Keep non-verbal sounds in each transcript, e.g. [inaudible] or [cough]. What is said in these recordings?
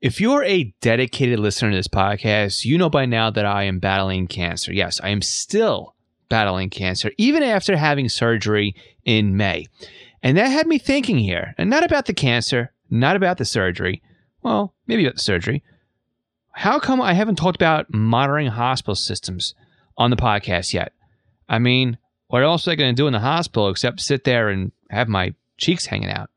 If you're a dedicated listener to this podcast, you know by now that I am battling cancer. Yes, I am still battling cancer, even after having surgery in May. And that had me thinking here, and not about the cancer, not about the surgery. Well, maybe about the surgery. How come I haven't talked about monitoring hospital systems on the podcast yet? I mean, what else am I going to do in the hospital except sit there and have my cheeks hanging out?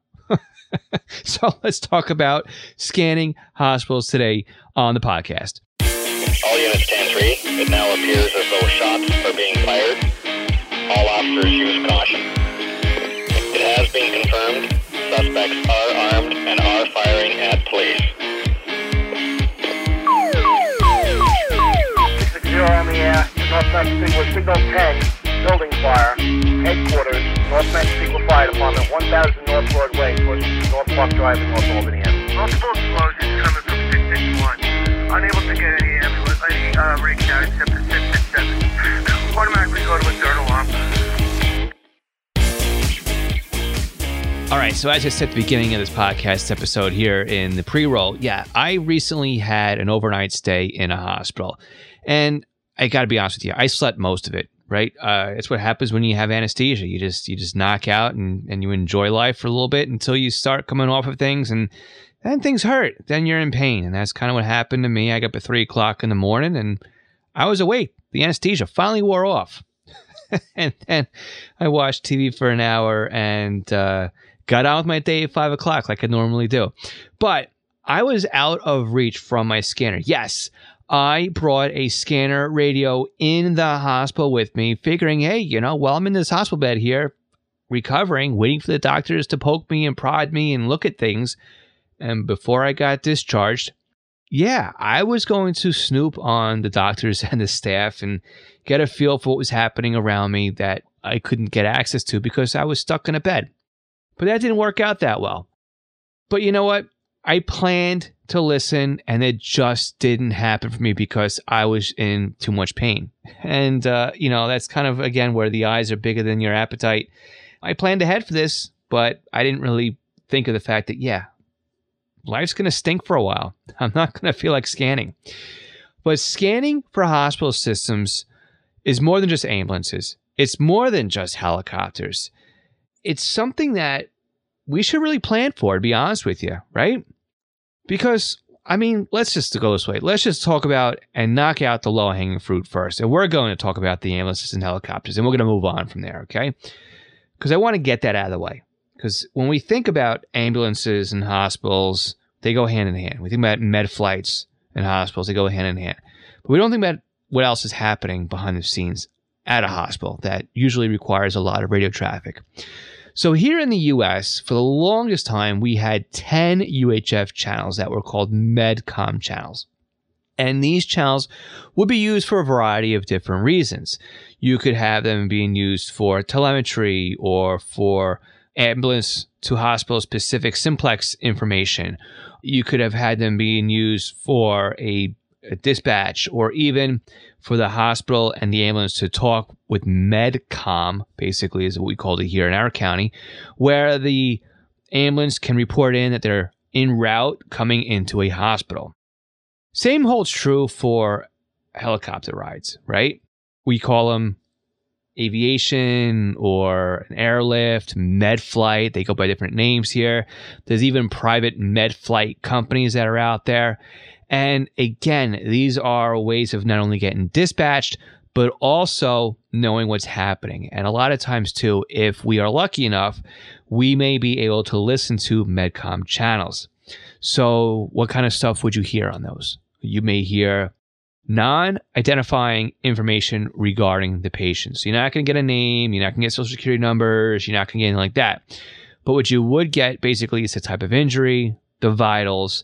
[laughs] so let's talk about scanning hospitals today on the podcast. All units 10-3. It now appears as though shots are being fired. All officers use caution. It has been confirmed. Suspects are armed and are firing at police. Six zero on the air. Northwest uh, Signal, Signal 10, building fire, headquarters, Northwest Signal Fire Department, 1000 North Broadway, towards North Park Drive in North Albany. Multiple explosions coming from 661. Unable to get any ambulance, any uh, rig down except for 667. Automatically go to a third alarm. All right, so as I said at the beginning of this podcast episode here in the pre roll, yeah, I recently had an overnight stay in a hospital. And I got to be honest with you, I slept most of it. Right, uh, it's what happens when you have anesthesia. You just you just knock out and and you enjoy life for a little bit until you start coming off of things, and then things hurt. Then you're in pain, and that's kind of what happened to me. I got up at three o'clock in the morning, and I was awake. The anesthesia finally wore off, [laughs] and then I watched TV for an hour and uh, got on with my day at five o'clock like I normally do. But I was out of reach from my scanner. Yes, I brought a scanner radio in the hospital with me, figuring, hey, you know, while I'm in this hospital bed here, recovering, waiting for the doctors to poke me and prod me and look at things. And before I got discharged, yeah, I was going to snoop on the doctors [laughs] and the staff and get a feel for what was happening around me that I couldn't get access to because I was stuck in a bed. But that didn't work out that well. But you know what? I planned to listen and it just didn't happen for me because I was in too much pain. And, uh, you know, that's kind of, again, where the eyes are bigger than your appetite. I planned ahead for this, but I didn't really think of the fact that, yeah, life's going to stink for a while. [laughs] I'm not going to feel like scanning. But scanning for hospital systems is more than just ambulances, it's more than just helicopters. It's something that we should really plan for, to be honest with you, right? Because, I mean, let's just go this way. Let's just talk about and knock out the low hanging fruit first. And we're going to talk about the ambulances and helicopters, and we're going to move on from there, okay? Because I want to get that out of the way. Because when we think about ambulances and hospitals, they go hand in hand. We think about med flights and hospitals, they go hand in hand. But we don't think about what else is happening behind the scenes at a hospital that usually requires a lot of radio traffic. So here in the US, for the longest time, we had 10 UHF channels that were called Medcom channels. And these channels would be used for a variety of different reasons. You could have them being used for telemetry or for ambulance to hospital specific simplex information. You could have had them being used for a, a dispatch or even for the hospital and the ambulance to talk with MedCom, basically, is what we called it here in our county, where the ambulance can report in that they're en route coming into a hospital. Same holds true for helicopter rides, right? We call them aviation or an airlift, med flight. They go by different names here. There's even private med flight companies that are out there. And again, these are ways of not only getting dispatched, but also knowing what's happening. And a lot of times, too, if we are lucky enough, we may be able to listen to Medcom channels. So, what kind of stuff would you hear on those? You may hear non identifying information regarding the patient. So, you're not going to get a name, you're not going to get social security numbers, you're not going to get anything like that. But what you would get basically is the type of injury, the vitals,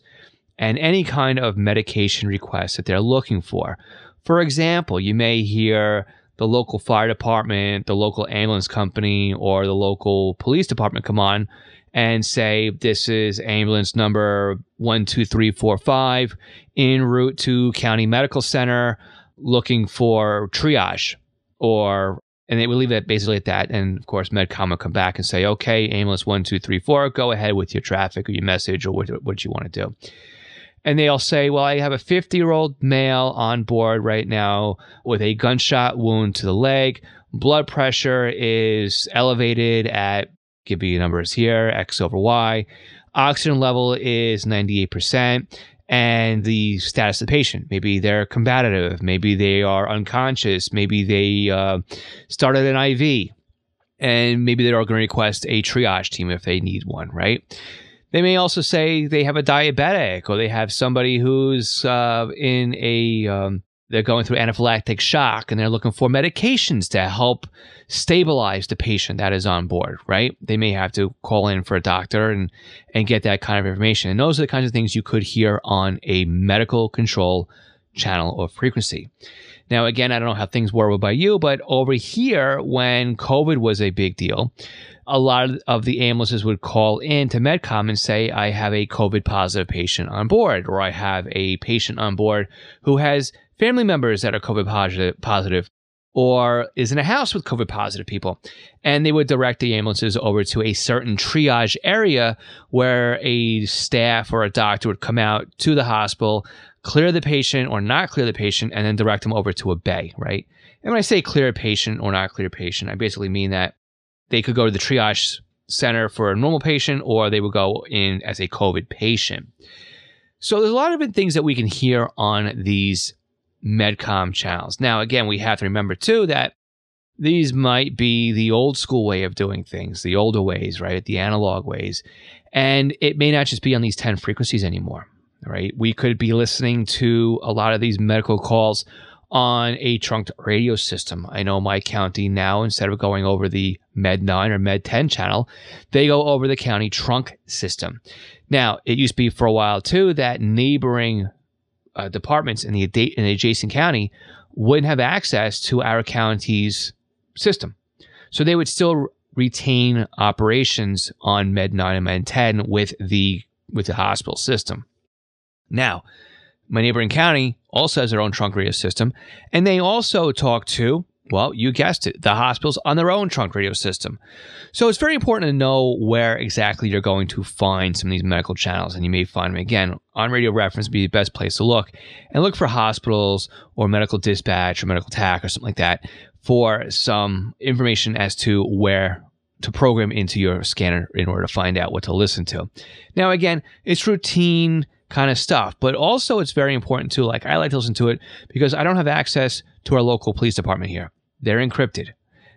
and any kind of medication request that they're looking for. For example, you may hear the local fire department, the local ambulance company, or the local police department come on and say, This is ambulance number 12345 en route to County Medical Center looking for triage. Or, and they will leave it basically at that. And of course, Medcom will come back and say, Okay, ambulance 1234, go ahead with your traffic or your message or what, what you want to do. And they'll say, Well, I have a 50 year old male on board right now with a gunshot wound to the leg. Blood pressure is elevated at, give you numbers here, X over Y. Oxygen level is 98%. And the status of the patient. Maybe they're combative. Maybe they are unconscious. Maybe they uh, started an IV. And maybe they're going to request a triage team if they need one, right? They may also say they have a diabetic or they have somebody who's uh, in a, um, they're going through anaphylactic shock and they're looking for medications to help stabilize the patient that is on board, right? They may have to call in for a doctor and, and get that kind of information. And those are the kinds of things you could hear on a medical control channel or frequency. Now, again, I don't know how things were by you, but over here, when COVID was a big deal, a lot of the ambulances would call in to Medcom and say, I have a COVID positive patient on board, or I have a patient on board who has family members that are COVID positive, positive or is in a house with COVID positive people. And they would direct the ambulances over to a certain triage area where a staff or a doctor would come out to the hospital, clear the patient or not clear the patient, and then direct them over to a bay, right? And when I say clear a patient or not clear a patient, I basically mean that they could go to the triage center for a normal patient or they would go in as a COVID patient. So there's a lot of things that we can hear on these Medcom channels. Now, again, we have to remember too that these might be the old school way of doing things, the older ways, right? The analog ways. And it may not just be on these 10 frequencies anymore, right? We could be listening to a lot of these medical calls on a trunked radio system. I know my county now, instead of going over the Med 9 or Med 10 channel, they go over the county trunk system. Now, it used to be for a while too that neighboring uh, departments in the, in the adjacent county wouldn't have access to our county's system. So they would still retain operations on Med 9 and Med 10 with the with the hospital system. Now, my neighboring county also has their own trunk radio system, and they also talk to, well, you guessed it, the hospitals on their own trunk radio system. So it's very important to know where exactly you're going to find some of these medical channels, and you may find them again on Radio Reference be the best place to look, and look for hospitals or medical dispatch or medical TAC or something like that for some information as to where to program into your scanner in order to find out what to listen to. Now, again, it's routine kind of stuff. But also, it's very important too. Like, I like to listen to it because I don't have access to our local police department here. They're encrypted.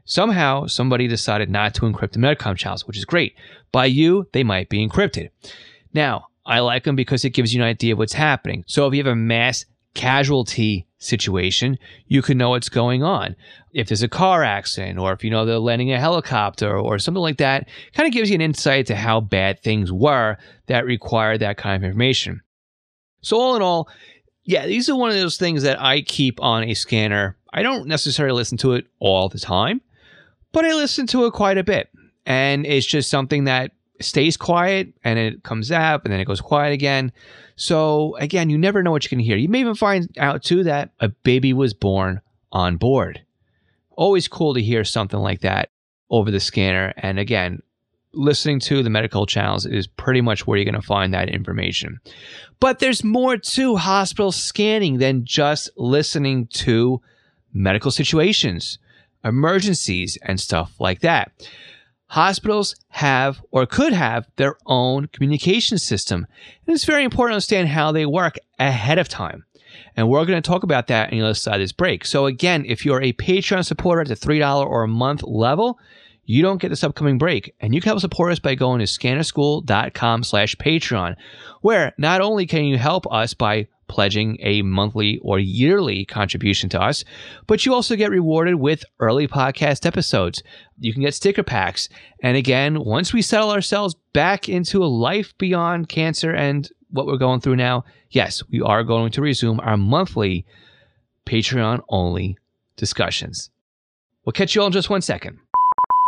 Somehow, somebody decided not to encrypt the Medcom channels, which is great. By you, they might be encrypted. Now, I like them because it gives you an idea of what's happening. So if you have a mass casualty situation, you can know what's going on. If there's a car accident, or if you know they're landing a helicopter, or something like that, kind of gives you an insight to how bad things were that required that kind of information. So, all in all, yeah, these are one of those things that I keep on a scanner. I don't necessarily listen to it all the time, but I listen to it quite a bit. And it's just something that stays quiet and it comes up and then it goes quiet again. So again, you never know what you can hear. You may even find out too that a baby was born on board. Always cool to hear something like that over the scanner. And again, listening to the medical channels is pretty much where you're going to find that information. But there's more to hospital scanning than just listening to medical situations, emergencies, and stuff like that hospitals have or could have their own communication system. And it's very important to understand how they work ahead of time. And we're going to talk about that on the other side of this break. So, again, if you're a Patreon supporter at the $3 or a month level, you don't get this upcoming break. And you can help support us by going to scannerschool.com slash Patreon, where not only can you help us by pledging a monthly or yearly contribution to us, but you also get rewarded with early podcast episodes. You can get sticker packs. And again, once we settle ourselves back into a life beyond cancer and what we're going through now, yes, we are going to resume our monthly Patreon only discussions. We'll catch you all in just one second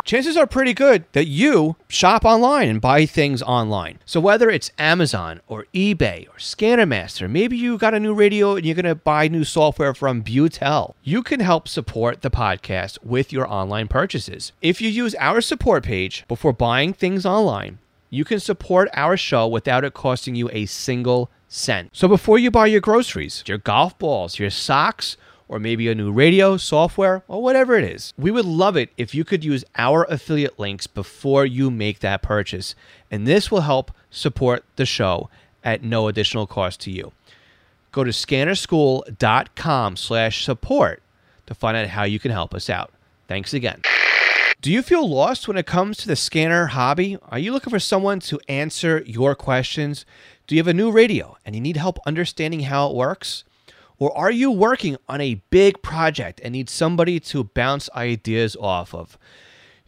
chances are pretty good that you shop online and buy things online. So whether it's Amazon or eBay or Scannermaster, maybe you got a new radio and you're going to buy new software from Butel, you can help support the podcast with your online purchases. If you use our support page before buying things online, you can support our show without it costing you a single cent. So before you buy your groceries, your golf balls, your socks, or maybe a new radio, software, or whatever it is. We would love it if you could use our affiliate links before you make that purchase. And this will help support the show at no additional cost to you. Go to scannerschool.com slash support to find out how you can help us out. Thanks again. Do you feel lost when it comes to the scanner hobby? Are you looking for someone to answer your questions? Do you have a new radio and you need help understanding how it works? Or are you working on a big project and need somebody to bounce ideas off of?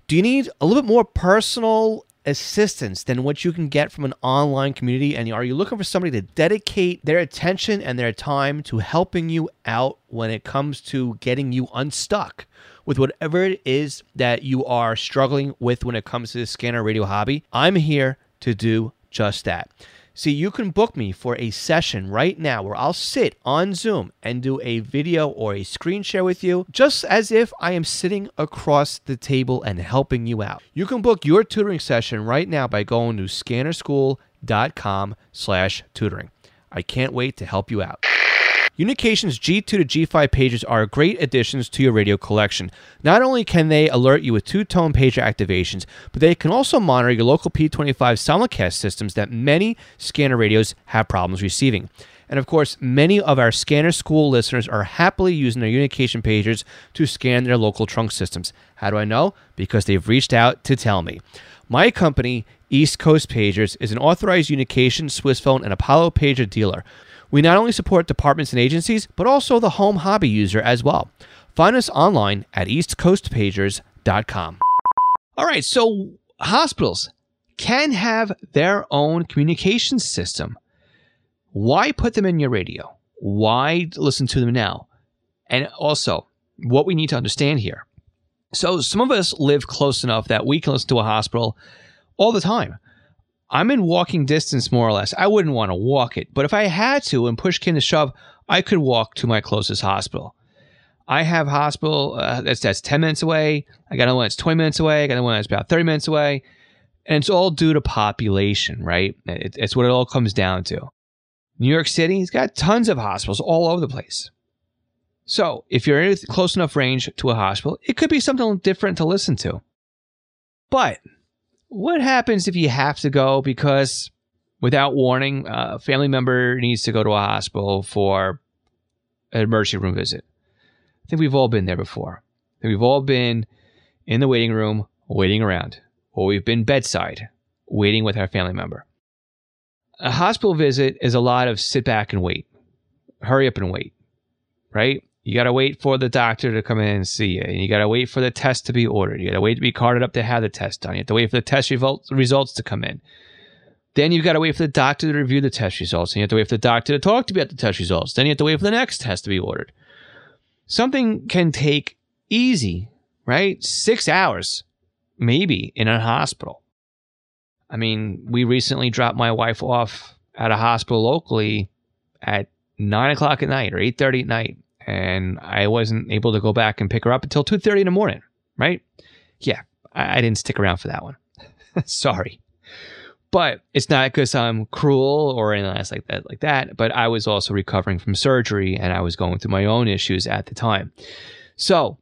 Do you need a little bit more personal assistance than what you can get from an online community? And are you looking for somebody to dedicate their attention and their time to helping you out when it comes to getting you unstuck with whatever it is that you are struggling with when it comes to the scanner radio hobby? I'm here to do just that. See, you can book me for a session right now where I'll sit on Zoom and do a video or a screen share with you, just as if I am sitting across the table and helping you out. You can book your tutoring session right now by going to scannerschool.com slash tutoring. I can't wait to help you out. Unication's G2 to G5 pages are great additions to your radio collection. Not only can they alert you with two tone pager activations, but they can also monitor your local P25 simulcast systems that many scanner radios have problems receiving. And of course, many of our scanner school listeners are happily using their Unication pagers to scan their local trunk systems. How do I know? Because they've reached out to tell me. My company, East Coast Pagers, is an authorized Unication, Swissphone, and Apollo pager dealer. We not only support departments and agencies, but also the home hobby user as well. Find us online at eastcoastpagers.com. All right, so hospitals can have their own communication system. Why put them in your radio? Why listen to them now? And also, what we need to understand here. So, some of us live close enough that we can listen to a hospital all the time. I'm in walking distance more or less. I wouldn't want to walk it, but if I had to and push came to shove, I could walk to my closest hospital. I have hospital uh, that's that's 10 minutes away. I got one that's 20 minutes away. I got one that's about 30 minutes away. And it's all due to population, right? It, it's what it all comes down to. New York City has got tons of hospitals all over the place. So if you're in close enough range to a hospital, it could be something different to listen to. But what happens if you have to go because without warning, uh, a family member needs to go to a hospital for an emergency room visit? I think we've all been there before. we've all been in the waiting room waiting around, or we've been bedside waiting with our family member. A hospital visit is a lot of sit back and wait, hurry up and wait, right? You got to wait for the doctor to come in and see you. And you got to wait for the test to be ordered. You got to wait to be carded up to have the test done. You have to wait for the test results to come in. Then you've got to wait for the doctor to review the test results. And you have to wait for the doctor to talk to you about the test results. Then you have to wait for the next test to be ordered. Something can take easy, right? Six hours, maybe, in a hospital. I mean, we recently dropped my wife off at a hospital locally at nine o'clock at night or eight thirty at night and I wasn't able to go back and pick her up until 2:30 in the morning, right? Yeah, I, I didn't stick around for that one. [laughs] Sorry. But it's not because I'm cruel or anything else like that, like that. But I was also recovering from surgery and I was going through my own issues at the time. So,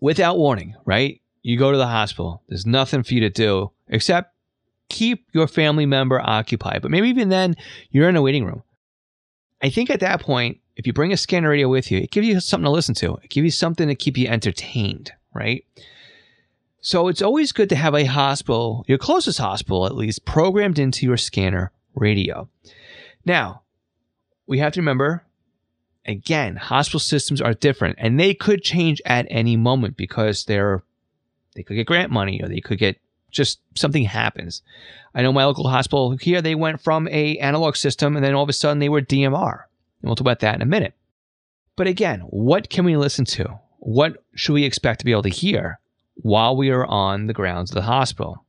without warning, right? You go to the hospital. There's nothing for you to do except keep your family member occupied. But maybe even then, you're in a waiting room. I think at that point, if you bring a scanner radio with you, it gives you something to listen to. It gives you something to keep you entertained, right? So it's always good to have a hospital, your closest hospital at least, programmed into your scanner radio. Now, we have to remember again, hospital systems are different and they could change at any moment because they're they could get grant money or they could get just something happens. I know my local hospital here, they went from a analog system and then all of a sudden they were DMR. And we'll talk about that in a minute. But again, what can we listen to? What should we expect to be able to hear while we are on the grounds of the hospital?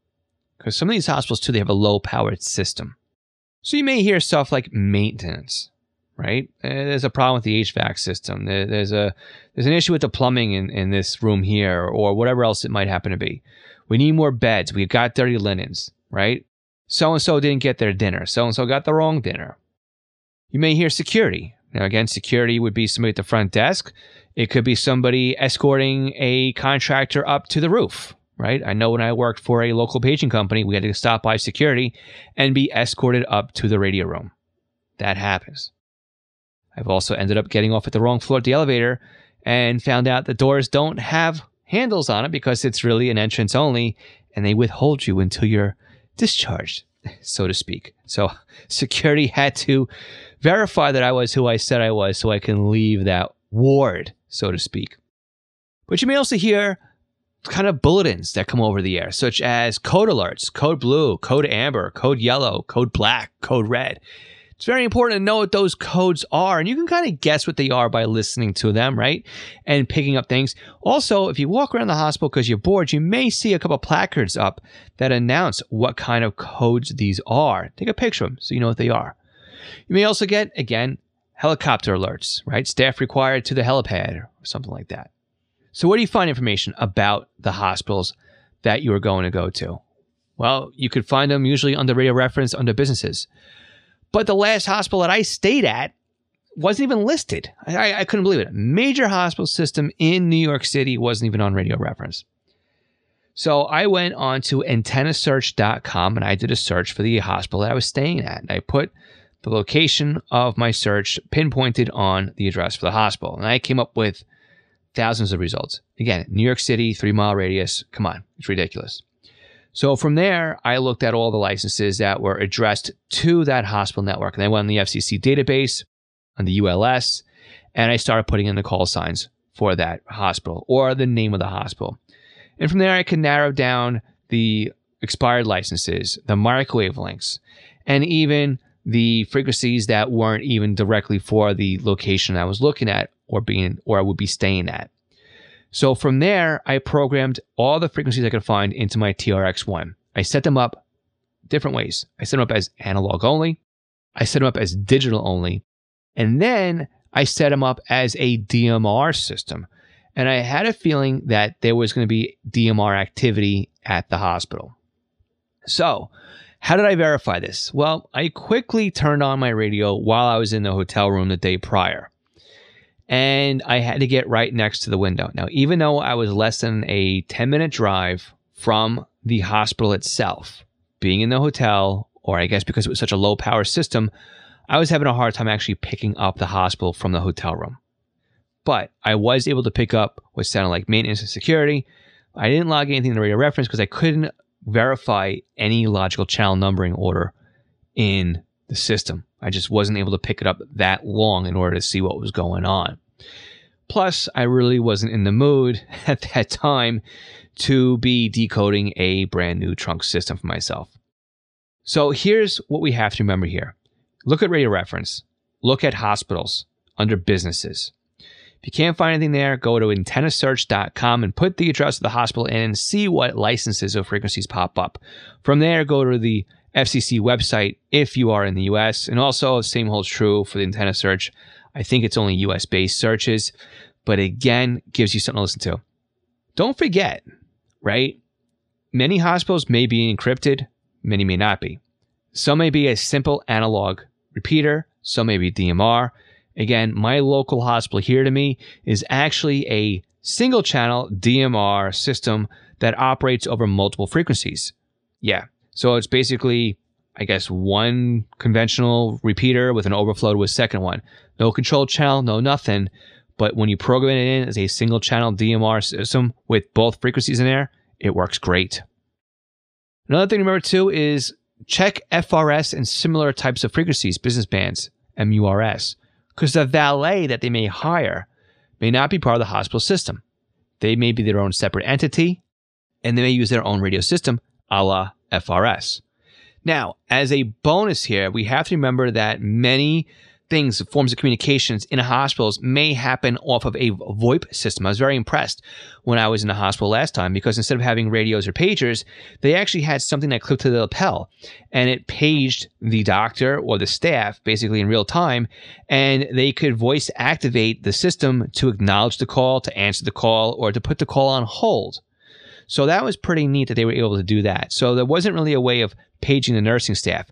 Because some of these hospitals, too, they have a low powered system. So you may hear stuff like maintenance, right? Eh, there's a problem with the HVAC system. There's a there's an issue with the plumbing in, in this room here, or whatever else it might happen to be. We need more beds. We've got dirty linens, right? So and so didn't get their dinner. So and so got the wrong dinner You may hear security. Now, again, security would be somebody at the front desk. It could be somebody escorting a contractor up to the roof, right? I know when I worked for a local paging company, we had to stop by security and be escorted up to the radio room. That happens. I've also ended up getting off at the wrong floor at the elevator and found out the doors don't have handles on it because it's really an entrance only and they withhold you until you're discharged, [laughs] so to speak. So [laughs] security had to verify that I was who I said I was so I can leave that ward, so to speak. But you may also hear kind of bulletins that come over the air, such as code alerts, code blue, code amber, code yellow, code black, code red. It's very important to know what those codes are, and you can kind of guess what they are by listening to them, right? And picking up things. Also, if you walk around the hospital because you're bored, you may see a couple placards up that announce what kind of codes these are. Take a picture of them so you know what they are. You may also get, again, helicopter alerts, right? Staff required to the helipad or something like that. So, where do you find information about the hospitals that you are going to go to? Well, you could find them usually under radio reference under businesses. But the last hospital that I stayed at wasn't even listed. I, I couldn't believe it. Major hospital system in New York City wasn't even on radio reference. So I went on to antennasearch.com and I did a search for the hospital that I was staying at. And I put the location of my search pinpointed on the address for the hospital. And I came up with thousands of results. Again, New York City, three mile radius. Come on, it's ridiculous. So from there, I looked at all the licenses that were addressed to that hospital network. And I went on the FCC database, on the ULS, and I started putting in the call signs for that hospital or the name of the hospital. And from there, I could narrow down the expired licenses, the microwave links, and even the frequencies that weren't even directly for the location I was looking at or being or I would be staying at. So from there, I programmed all the frequencies I could find into my TRX1. I set them up different ways. I set them up as analog only. I set them up as digital only. And then I set them up as a DMR system. And I had a feeling that there was going to be DMR activity at the hospital. So, how did I verify this? Well, I quickly turned on my radio while I was in the hotel room the day prior and I had to get right next to the window. Now, even though I was less than a 10 minute drive from the hospital itself, being in the hotel, or I guess because it was such a low power system, I was having a hard time actually picking up the hospital from the hotel room. But I was able to pick up what sounded like maintenance and security. I didn't log anything in the radio reference because I couldn't verify any logical channel numbering order in the system. I just wasn't able to pick it up that long in order to see what was going on. Plus, I really wasn't in the mood [laughs] at that time to be decoding a brand new trunk system for myself. So here's what we have to remember here look at radio reference, look at hospitals under businesses. If you can't find anything there, go to antennasearch.com and put the address of the hospital in and see what licenses or frequencies pop up. From there, go to the FCC website if you are in the US. And also, same holds true for the antenna search. I think it's only US based searches, but again, gives you something to listen to. Don't forget, right? Many hospitals may be encrypted, many may not be. Some may be a simple analog repeater, some may be DMR. Again, my local hospital here to me is actually a single channel DMR system that operates over multiple frequencies. Yeah, so it's basically, I guess, one conventional repeater with an overflow to a second one. No control channel, no nothing. But when you program it in as a single channel DMR system with both frequencies in there, it works great. Another thing to remember too is check FRS and similar types of frequencies, business bands, MURS, because the valet that they may hire may not be part of the hospital system. They may be their own separate entity, and they may use their own radio system, a la FRS. Now, as a bonus here, we have to remember that many things, forms of communications in hospitals may happen off of a VoIP system. I was very impressed when I was in the hospital last time because instead of having radios or pagers, they actually had something that clipped to the lapel and it paged the doctor or the staff basically in real time and they could voice activate the system to acknowledge the call, to answer the call, or to put the call on hold. So that was pretty neat that they were able to do that. So there wasn't really a way of paging the nursing staff.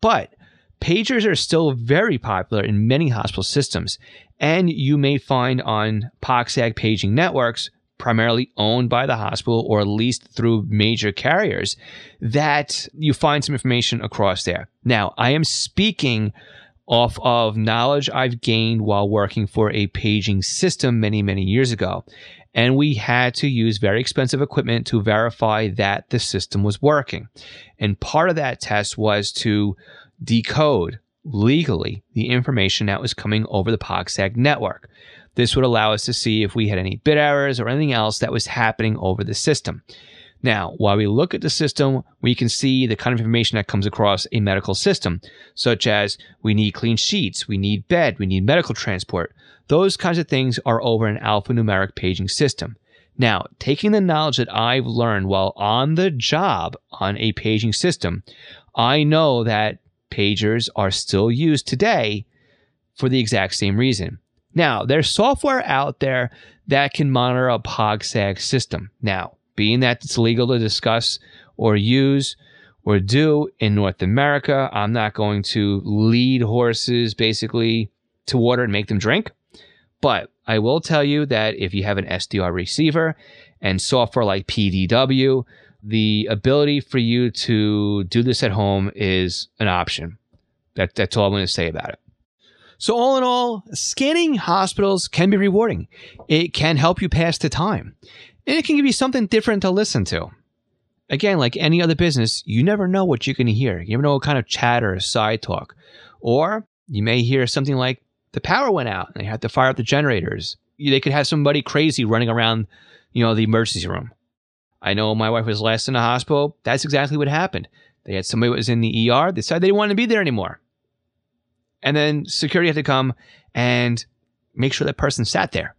But Pagers are still very popular in many hospital systems, and you may find on POCSAG paging networks, primarily owned by the hospital or at least through major carriers, that you find some information across there. Now, I am speaking off of knowledge I've gained while working for a paging system many, many years ago. And we had to use very expensive equipment to verify that the system was working. And part of that test was to decode legally the information that was coming over the POCSAG network. This would allow us to see if we had any bit errors or anything else that was happening over the system. Now, while we look at the system, we can see the kind of information that comes across a medical system, such as we need clean sheets, we need bed, we need medical transport. Those kinds of things are over an alphanumeric paging system. Now, taking the knowledge that I've learned while on the job on a paging system, I know that pagers are still used today for the exact same reason. Now, there's software out there that can monitor a POCSAG system. Now, being that it's legal to discuss or use or do in North America, I'm not going to lead horses basically to water and make them drink. But I will tell you that if you have an SDR receiver and software like PDW, the ability for you to do this at home is an option. That, that's all I'm going to say about it. So, all in all, scanning hospitals can be rewarding. It can help you pass the time, and it can give you something different to listen to. Again, like any other business, you never know what you're going to hear. You never know what kind of chatter or side talk. Or you may hear something like the power went out and they had to fire up the generators. They could have somebody crazy running around, you know, the emergency room. I know my wife was last in the hospital. That's exactly what happened. They had somebody who was in the ER. They decided they didn't want to be there anymore. And then security had to come and make sure that person sat there.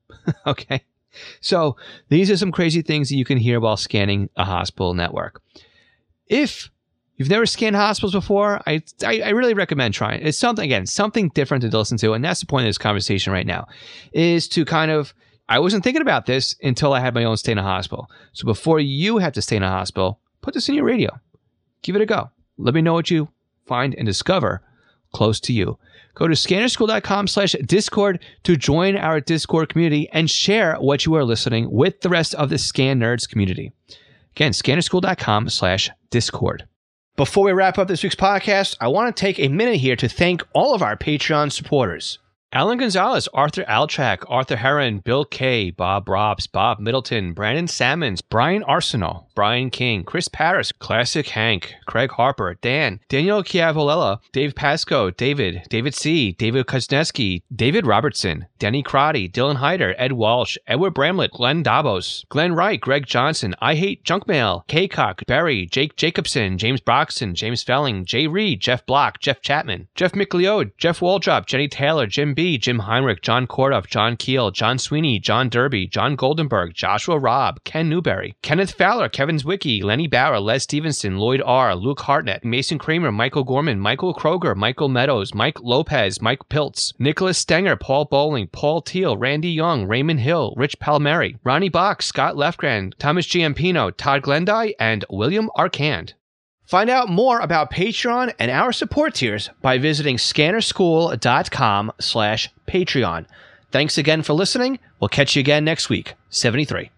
[laughs] okay. So these are some crazy things that you can hear while scanning a hospital network. If you've never scanned hospitals before, I, I, I really recommend trying. It's something again, something different to listen to, and that's the point of this conversation right now, is to kind of. I wasn't thinking about this until I had my own stay in a hospital. So before you have to stay in a hospital, put this in your radio. Give it a go. Let me know what you find and discover close to you. Go to scannerschool.com slash discord to join our discord community and share what you are listening with the rest of the scan nerds community. Again, scannerschool.com slash discord. Before we wrap up this week's podcast, I want to take a minute here to thank all of our Patreon supporters. Alan Gonzalez, Arthur Altrak, Arthur Heron, Bill Kay, Bob Robs, Bob Middleton, Brandon Salmons, Brian Arsenal, Brian King, Chris Paris, Classic Hank, Craig Harper, Dan, Daniel Chiavolella, Dave Pasco, David, David C., David Kuzneski, David Robertson, Denny Crotty, Dylan Hyder, Ed Walsh, Edward Bramlett, Glenn Davos, Glenn Wright, Greg Johnson, I Hate Junk Mail, Kaycock, Barry, Jake Jacobson, James Broxton, James Felling, Jay Reed, Jeff Block, Jeff Chapman, Jeff McLeod, Jeff Waldrop, Jenny Taylor, Jim B., Jim Heinrich, John Kordoff, John Keel, John Sweeney, John Derby, John Goldenberg, Joshua Robb, Ken Newberry, Kenneth Fowler, Kevin Zwicky, Lenny Bauer, Les Stevenson, Lloyd R., Luke Hartnett, Mason Kramer, Michael Gorman, Michael Kroger, Michael Meadows, Mike Lopez, Mike Piltz, Nicholas Stenger, Paul Bowling, Paul Teal, Randy Young, Raymond Hill, Rich Palmieri, Ronnie Box, Scott Lefgren, Thomas Giampino, Todd Glendy, and William Arcand. Find out more about Patreon and our support tiers by visiting scannerschool.com slash Patreon. Thanks again for listening. We'll catch you again next week. 73.